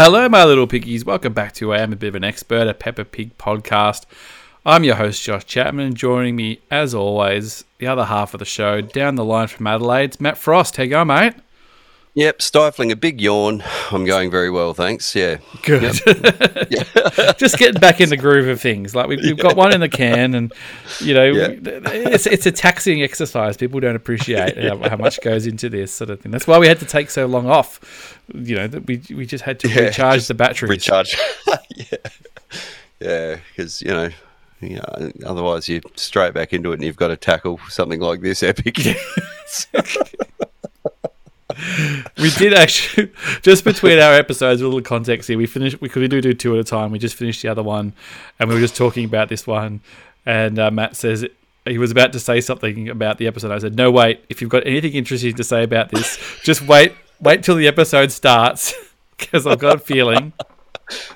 Hello, my little piggies. Welcome back to I Am a Bit of an Expert, a Peppa Pig podcast. I'm your host, Josh Chapman, joining me, as always, the other half of the show, down the line from Adelaide's Matt Frost. How you going, mate? Yep, stifling a big yawn. I'm going very well, thanks. Yeah. Good. Just getting back in the groove of things. Like we've, we've got one in the can, and you know, Yeah. it's it's a taxing exercise. People don't appreciate how, how much goes into this sort of thing. That's why we had to take so long off. You know, that we we just had to Yeah, recharge the batteries. Recharge. yeah. Yeah, because, you know, you know, otherwise you're straight back into it and you've got to tackle something like this epic. We did actually just between our episodes, a little context here. We finished. We could do do two at a time. We just finished the other one, and we were just talking about this one. And uh, Matt says he was about to say something about the episode. I said, "No, wait. If you've got anything interesting to say about this, just wait. Wait till the episode starts, because I've got a feeling."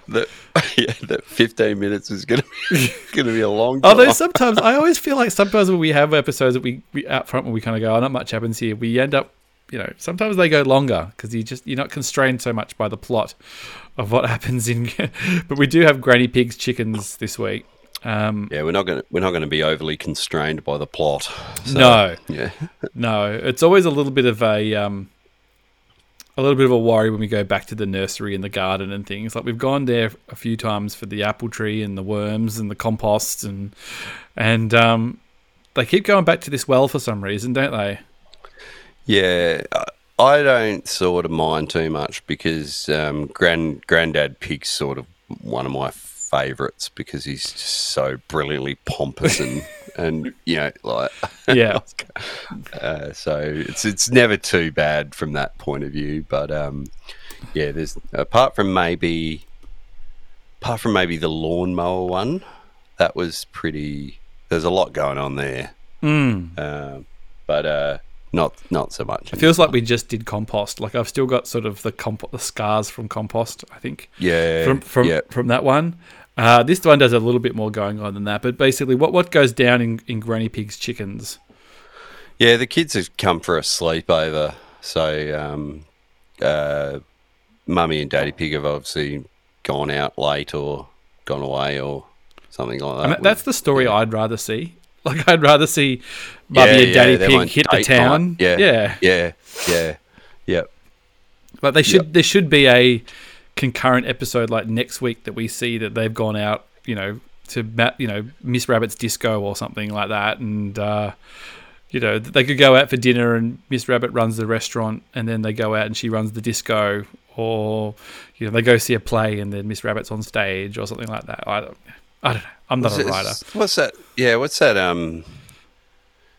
that, yeah, that 15 minutes is going to be going to be a long time. Although sometimes I always feel like sometimes when we have episodes that we, we out front when we kind of go, oh, not much happens here. We end up, you know, sometimes they go longer because you just you're not constrained so much by the plot of what happens in. but we do have Granny Pig's chickens this week. Um, yeah, we're not going we're not going to be overly constrained by the plot. So, No. Yeah. no, it's always a little bit of a um, a little bit of a worry when we go back to the nursery and the garden and things. Like we've gone there a few times for the apple tree and the worms and the compost and and um, they keep going back to this well for some reason, don't they? Yeah, I- don't sort of mind too much because um, grand granddad pig's sort of one of my favourites because he's just so brilliantly pompous and and you know like Yeah. uh, so it's it's never too bad from that point of view. But um, yeah, there's apart from maybe apart from maybe the lawnmower one, that was pretty. There's a lot going on there, Mm. um, but uh, not not so much. It feels like we just did compost. Like I've still got sort of the comp- the scars from compost. I think yeah from from yeah. from that one. Uh, this one does a little bit more going on than that. But basically, what what goes down in, in Granny Pig's chickens? Yeah, the kids have come for a sleepover, so um, uh, mummy and daddy pig have obviously gone out late or gone away or something like that. And that- that's the story I'd rather see. Like I'd rather see Mummy Yeah, and Daddy yeah, Pig hit the town. Yeah. yeah. yeah, yeah, yeah. Like they should. There should be a concurrent episode like next week that we see that they've gone out. You know, to you know Miss Rabbit's disco or something like that, and uh, you know they could go out for dinner and Miss Rabbit runs the restaurant, and then they go out and she runs the disco, or you know they go see a play and then Miss Rabbit's on stage or something like that. I don't. I don't know. I'm not a What's- writer. What's that? Yeah, what's that? Um,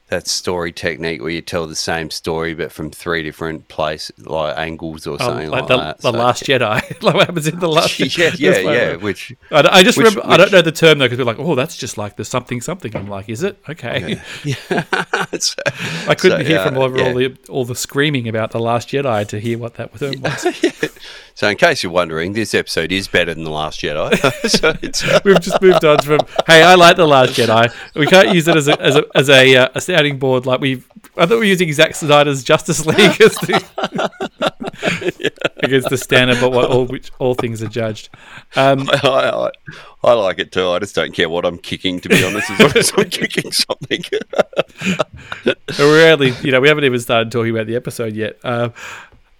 that story technique where you tell the same story but from three different places, like angles or Oh, something like like, the, that. the So- Last Jedi, like what happens in the Last. yeah, That's yeah, yeah. Which I, I just Which- remember. I don't know the term though because we're like, oh, that's just like the something something. I'm like, is it okay? So- I couldn't so, hear yeah, from all, yeah. all the all the screaming about the Last Jedi to hear what that term was. So, in case you're wondering, this episode is better than the Last Jedi. so it's, uh, We've just moved on from hey, I like the Last Jedi. We can't use it as a as a as a, uh, a board like we. I thought we were using Zack Snyder's Justice League as the against the standard, but what all which all things are judged. Um, I, I, I like it too. I just don't care what I'm kicking, to be honest, as long as I'm kicking something. we're only, you know, we haven't even started talking about the episode yet. Uh,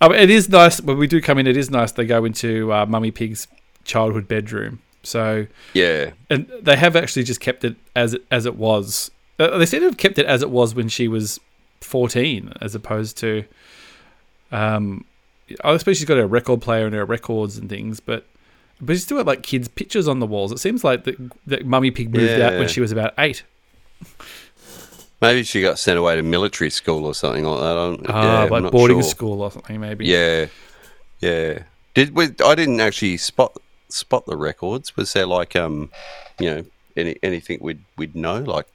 I mean, it is nice when we do come in. It is nice they go into uh, Mummy Pig's childhood bedroom. So, yeah, and they have actually just kept it as it, as it was. Uh, they seem to have kept it as it was when she was fourteen, as opposed to. Um, I suppose she's got her record player and her records and things, but but she's still got like kids' pictures on the walls. It seems like that, that Mummy Pig moved out when she was about eight. maybe she got sent away to military school or something like that. I don't, Ah, yeah, like boarding sure. school or something, maybe. Yeah, yeah. Did we, I didn't actually spot spot the records. Was there like um, you know, any anything we'd we'd know like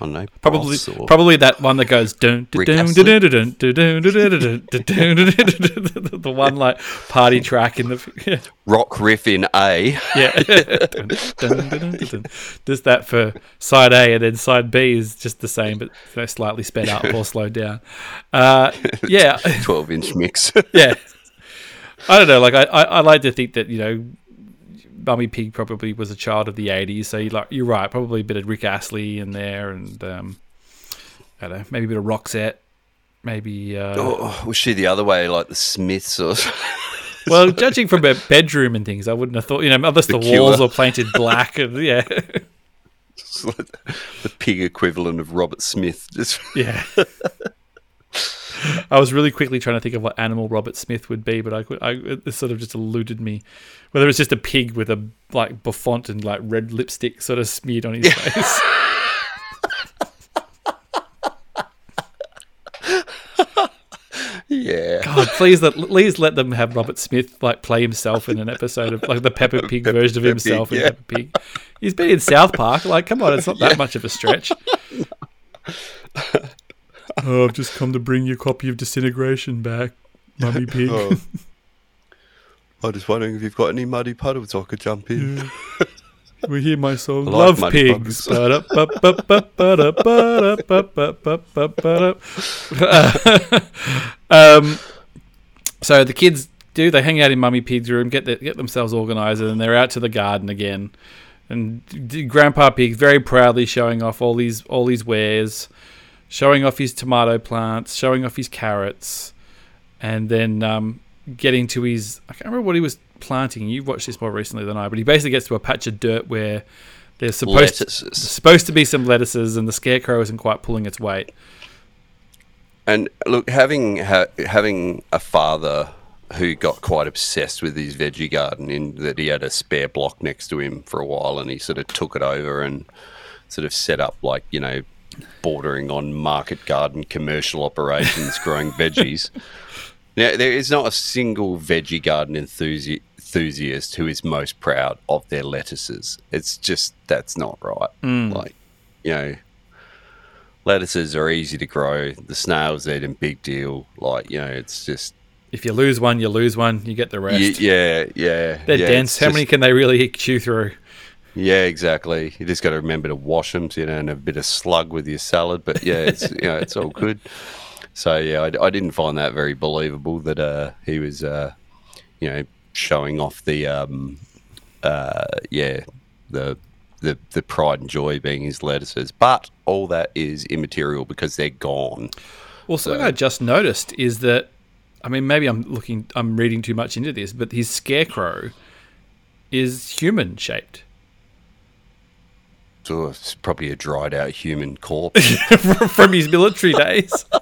I don't know, Probably, probably that one that goes dun dun dun dun dun dun dun dun dun dun dun dun dun dun dun dun, the one like party track in the rock riff in A. yeah just that for side A and then side B is just the same but slightly sped up or slowed down. Uh, yeah, Twelve inch mix. yeah. I don't know. Like I, I, I like to think that you know, Mummy Pig probably was a child of the '80s. So you like you're right. Probably a bit of Rick Astley in there, and um, I don't know, maybe a bit of Roxette. Maybe. Uh, Oh, was she the other way, like the Smiths or? Well, judging from her bedroom and things, I wouldn't have thought. You know, unless the, The walls were painted black, and yeah, the pig equivalent of Robert Smith. Just yeah. I was really quickly trying to think of what animal Robert Smith would be, but I could. I it sort of just eluded me. Whether it's just a pig with a like buffont and like red lipstick sort of smeared on his face. yeah. God, please let please let them have Robert Smith like play himself in an episode of like the Peppa Pig Peppa- version of Peppa himself Pig, in yeah. Peppa Pig. He's been in South Park. Like, come on, it's not that much of a stretch. Oh, I've just come to bring your copy of Disintegration back, Mummy Pig. Oh. I'm just wondering if you've got any muddy puddles I could jump in. We hear my song, I Love Pigs. Um, so the kids do they hang out in Mummy Pig's room, get the, get themselves organised, and then they're out to the garden again. And Grandpa Pig very proudly showing off all these all these wares, showing off his tomato plants, showing off his carrots, and then um, getting to his I can't remember what he was planting. You've watched this more recently than I, but he basically gets to a patch of dirt where there's supposed to, supposed to be some lettuces, and the scarecrow isn't quite pulling its weight. And look, having ha- having a father who got quite obsessed with his veggie garden, in that he had a spare block next to him for a while, and he sort of took it over and sort of set up like you know, bordering on market garden commercial operations, growing veggies. Now, there is not a single veggie garden enthusi- enthusiast who is most proud of their lettuces. It's just that's not right. Hmm. Like, you know, lettuces are easy to grow. The snails eat them, big deal. Like, you know, it's just If you lose one, you lose one. You get the rest. y- yeah, yeah. They're yeah, dense. How just- many can they really chew through? Yeah, exactly. You just got to remember to wash them, you don't have a bit of slug with your salad. But yeah, it's you know it's all good. So yeah, I, I didn't find that very believable that uh, he was uh, you know showing off the um, uh, yeah the the the pride and joy being his lettuces. But all that is immaterial because they're gone. Well, something I just noticed is that, I mean, maybe I'm looking, I'm reading too much into this, but his scarecrow is human shaped So it's probably a dried out human corpse. from his military days.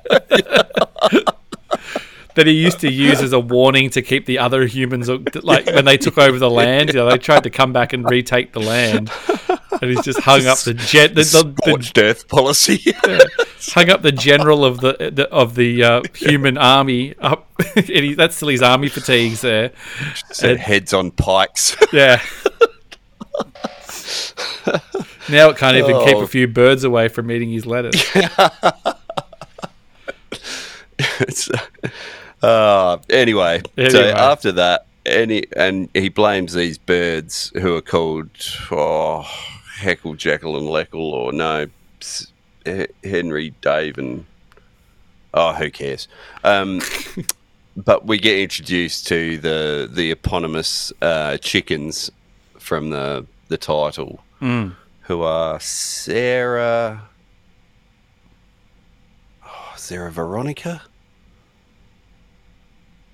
that he used to use as a warning to keep the other humans, like when they took over the land, you know, they tried to come back and retake the land, and he's just hung up the jet, the, the, the, Scorched earth policy. hung up the general of the, the of the uh, human army up. and he, that's still his army fatigues there. Set heads on pikes. Yeah. Now it can't even keep Oh. a few birds away from eating his lettuce. Uh, anyway, so after that, any and he blames these birds who are called oh, Heckle, Jekyll, and Leckle, or no, Henry, Dave, and oh, who cares? Um, but we get introduced to the the eponymous uh, chickens from the the title, who are Sarah. Oh, Sarah Veronica.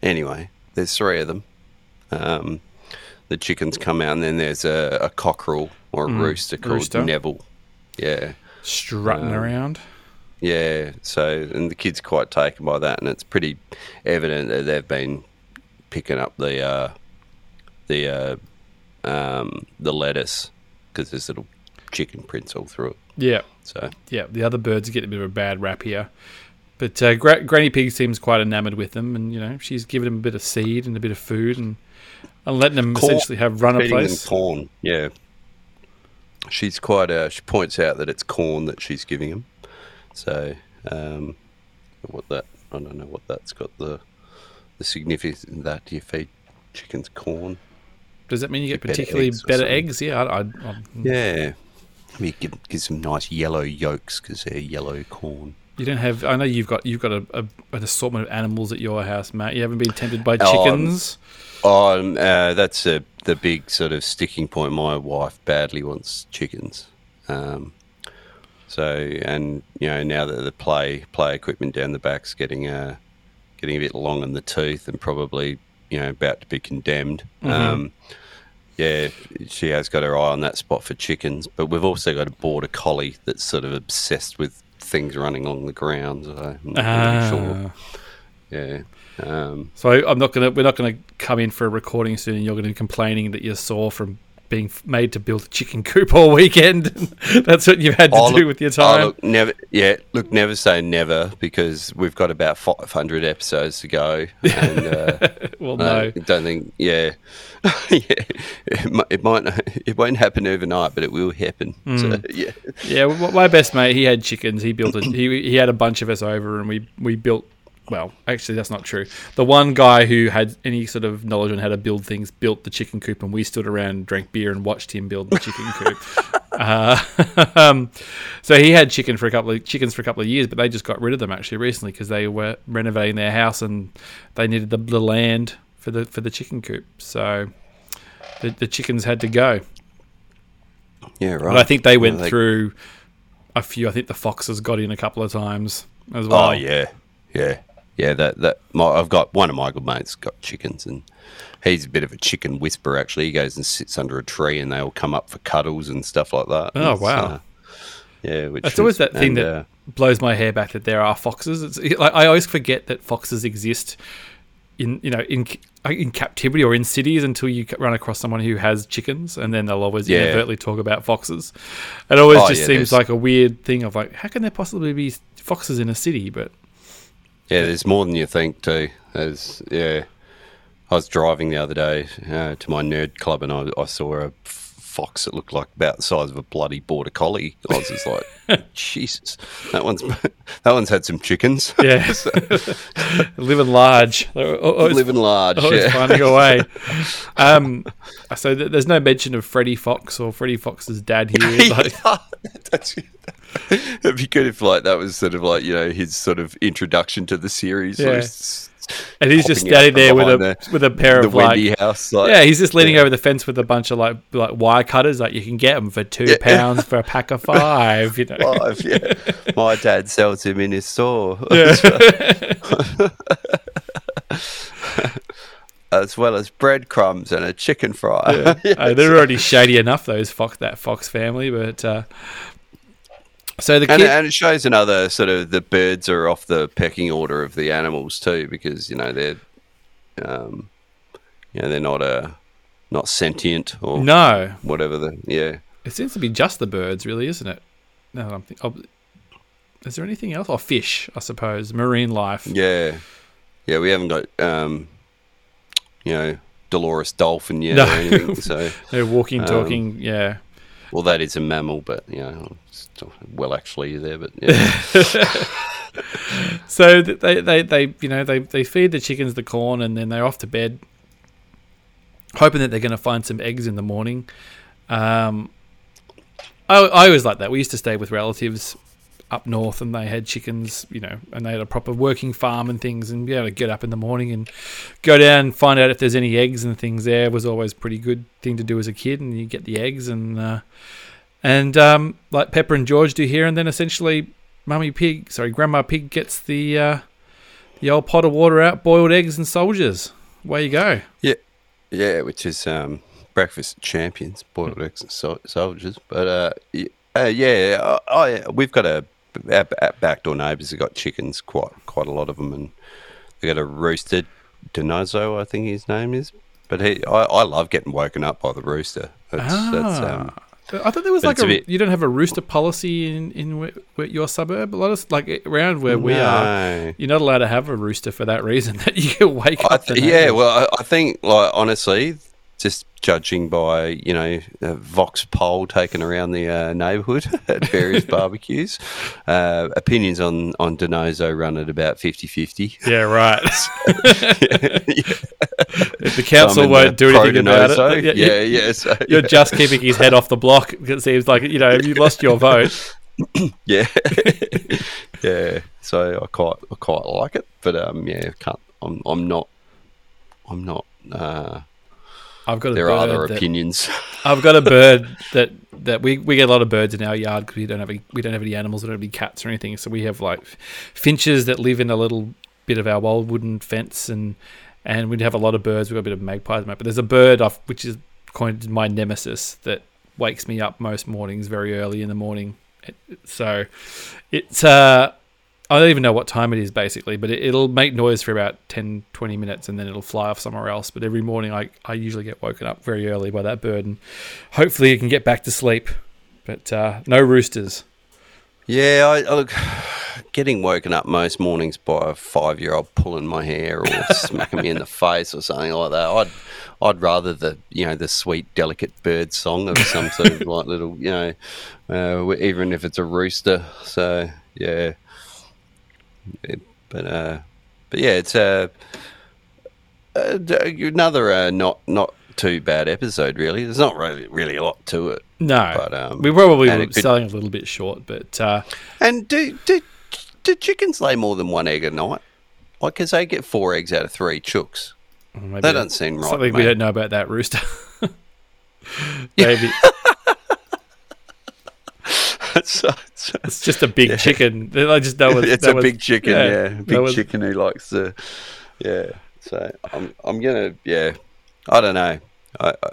Anyway, there's three of them. Um, the chickens come out, and then there's a, a cockerel or a rooster called rooster. Neville. Yeah, Strutting Um, around. yeah. So, and the kid's quite taken by that, and it's pretty evident that they've been picking up the uh, the uh, um, the lettuce because there's little chicken prints all through it. Yeah. So, Yeah. The other birds get a bit of a bad rap here. But uh, Gra- Granny Pig seems quite enamored with them, and you know she's giving them a bit of seed and a bit of food, and, and letting them Corn- essentially have run a place. corn. Yeah, she's quite. Uh, she points out that it's corn that she's giving them. So, um, what that I don't know what that's got the the significance in that. Do you feed chickens corn? Does that mean you get Better particularly eggs better eggs? Yeah, I, I, I, Yeah. Maybe give, give some nice yellow yolks because they're yellow corn. You don't have. I know you've got you've got a, a an assortment of animals at your house, Matt. You haven't been tempted by Oh, chickens. Oh, um, uh, that's a, the big sort of sticking point. My wife badly wants chickens. Um, so, and you know, now that the play play equipment down the back's getting uh, getting a bit long in the tooth and probably you know about to be condemned. Um, yeah, she has got her eye on that spot for chickens. But we've also got a border collie that's sort of obsessed with things running along the ground. So I'm not really sure. Ah. Yeah. Um, So I'm not gonna. We're not gonna come in for a recording soon. and You're gonna be complaining that you're sore from being made to build a chicken coop all weekend. That's what you've had to Oh, do look- with your oh, time. look, never, yeah, look, never say never because we've got about 500 episodes to go. And, uh, well, I no. don't think, yeah, yeah, it, mi- it might, it won't happen overnight, but it will happen. Hmm. So, yeah, Yeah, my best mate, he had chickens. He built a, He he had a bunch of us over, and we we built. Well, actually, that's not true. The one guy who had any sort of knowledge on how to build things built the chicken coop, and we stood around, drank beer, and watched him build the chicken coop. Uh, um, so he had chicken for a couple of chickens for a couple of years, but they just got rid of them actually recently because they were renovating their house and they needed the, the land for the for the chicken coop. So the, the chickens had to go. yeah, right. But I think they went Yeah, they- through a few. I think the foxes got in a couple of times as well. Oh yeah, yeah, yeah. That that my, I've got one of my good mates got chickens, and he's a bit of a chicken whisperer. Actually, he goes and sits under a tree, and they all come up for cuddles and stuff like that. Oh, It's, wow. uh, yeah, which It's always that thing and, that uh, blows my hair back that there are foxes. It's like I always forget that foxes exist in you know in in captivity or in cities until you run across someone who has chickens, and then they'll always Yeah. inadvertently talk about foxes. It always Oh, just yeah, seems there's- like a weird thing of like, how can there possibly be foxes in a city? But Yeah, there's more than you think too. There's yeah. I was driving the other day uh, to my nerd club and I, I saw a fox that looked like about the size of a bloody border collie. I was just like, Jesus, that one's that one's had some chickens. yeah, living large, always living large. always yeah. finding a way. Um, so th- there's no mention of Freddy Fox or Freddy Fox's dad here. Like, it'd be good if like that was sort of like you know his sort of introduction to the series. Yeah. Like, and he's just standing there with a behind with a pair the of like house. Like, yeah, he's just leaning yeah. over the fence with a bunch of like like wire cutters. Like you can get them for two Yeah. pounds for a pack of five. You know. Five, yeah. My dad sells him in his store. as well as breadcrumbs and a chicken fry. Uh, they're already shady enough. Those fox that fox family, but uh, so the and, kid. and it shows another sort of the birds are off the pecking order of the animals too, because you know they're, um, you know they're not uh, not sentient or no, whatever the yeah. it seems to be just the birds, really, isn't it? No, I'm think- oh, is there anything else? Or fish, I suppose, marine life. Yeah, yeah, we haven't got um, you know, Dolores dolphin yet No. or anything. So, They're walking, Um, talking. Yeah. Well, that is a mammal, but you know, well, actually, there, but yeah, So they, they, they, you know, they, they feed the chickens the corn and then they're off to bed, hoping that they're going to find some eggs in the morning. Um, I, I always like that. We used to stay with relatives up north and they had chickens, you know, and they had a proper working farm and things. And be able to get up in the morning and go down and find out if there's any eggs and things there was always a pretty good thing to do as a kid. And you get the eggs and, uh, and um, like Peppa and George do here. And then essentially Mummy Pig, sorry, Grandma Pig gets the uh, the old pot of water out, boiled eggs and soldiers. Way you go. yeah, yeah, which is um, breakfast champions, boiled eggs and sol- soldiers. But uh, y- uh, yeah, I, I, we've got a our, our backdoor neighbours have got chickens, quite quite a lot of them, and they got a rooster, Denozo, I think his name is. But he, I, I love getting woken up by the rooster. That's, that's um, I thought there was like a, bit- you don't have a rooster policy in in where, where your suburb. A lot of like around where we are, you're not allowed to have a rooster for that reason. That you can wake I up. yeah, well, I, I think, like, honestly, just judging by, you know, a Vox poll taken around the uh, neighbourhood at various barbecues, uh, opinions on, on Denozo run at about 50 50. yeah, right. If the council won't the do anything about it. yeah, Yeah, you- yeah. So, You're just keeping his head off the block. It seems like you know you lost your vote. yeah, yeah. So I quite I quite like it, but um, yeah, can't. I'm I'm not. I'm not. Uh, I've got a there are other that- opinions. I've got a bird that that we, we get a lot of birds in our yard because we don't have any, we don't have any animals, we don't have any cats or anything. So we have like finches that live in a little bit of our old wooden fence, and and we'd have a lot of birds. We've got a bit of magpies. But there's a bird off which is of my nemesis that wakes me up most mornings very early in the morning. So it's uh I don't even know what time it is basically, but it, it'll make noise for about 10, 20 minutes and then it'll fly off somewhere else. But every morning I, I usually get woken up very early by that bird and hopefully it can get back to sleep. But uh, no roosters. Yeah, I, I look getting woken up most mornings by a five-year-old pulling my hair or smacking me in the face or something like that. I'd I'd rather the you know the sweet, delicate bird song of some sort of like little you know, uh, even if it's a rooster. So yeah, It- but uh, but yeah, it's a uh, another uh, not not too bad episode. Really, there's not really really a lot to it. No, But, um, we probably were could- selling a little bit short, but uh, And do do do chickens lay more than one egg a night? Like, because they get four eggs out of three chooks. maybe That doesn't seem right. something we don't know about that rooster. maybe so, so- it's just a big chicken. I just know it's, it's that a was- big chicken, yeah, that big was- chicken who likes the yeah. So I'm I'm gonna yeah, I don't know. I, I,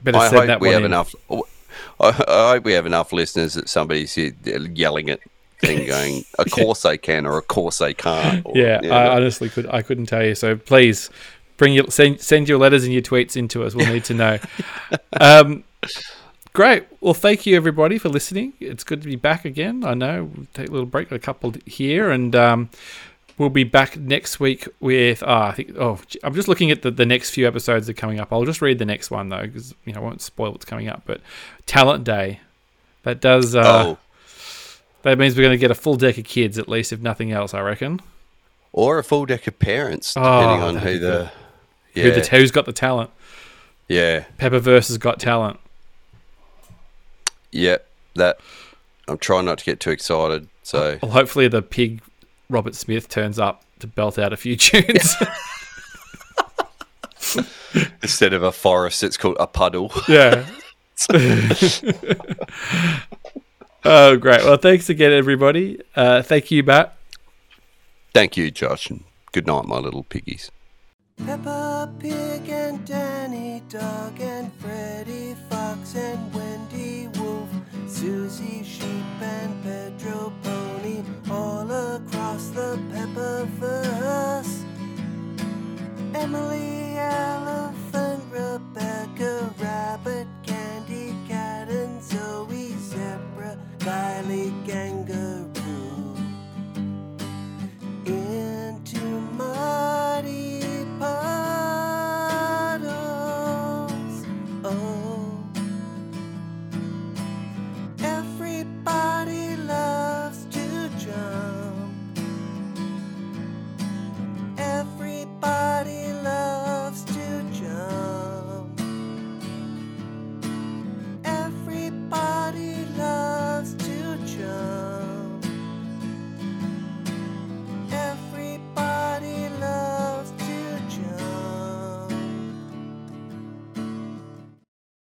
Better I send hope that we have in. enough. I, I hope we have enough listeners that somebody's here yelling at thing going, of course they can, or of course they can't. Or, Yeah, you know, I honestly could I couldn't tell you. So please bring your send send your letters and your tweets into us. We'll need to know. um, great. Well, thank you everybody for listening. It's good to be back again. I know we'll take a little break, a couple here, and um, we'll be back next week with. Oh, I think. Oh, I'm just looking at the, the next few episodes that are coming up. I'll just read the next one though, because you know I won't spoil what's coming up. But Talent Day. That does. Uh, oh, That means we're going to get a full deck of kids at least, if nothing else. I reckon. or a full deck of parents, Oh, depending on who be the. Yeah, Who the, who's got the talent? yeah, Peppaverse versus got talent. Yeah. That I'm trying not to get too excited. So Well, hopefully the pig Robert Smith turns up to belt out a few tunes. instead of a forest, it's called a puddle. yeah. oh, great. Well, thanks again, everybody. Uh, thank you, Matt. Thank you, Josh, and good night, my little piggies. Peppa Pig and Danny Dog and Freddy Fox and Wendy Wolf, Susie Sheep and Pedro Pony, all across the Peppaverse. Emily Elephant, Rebecca Rabbit, Candy Cat and Zoe Zebra, Kylie Ganga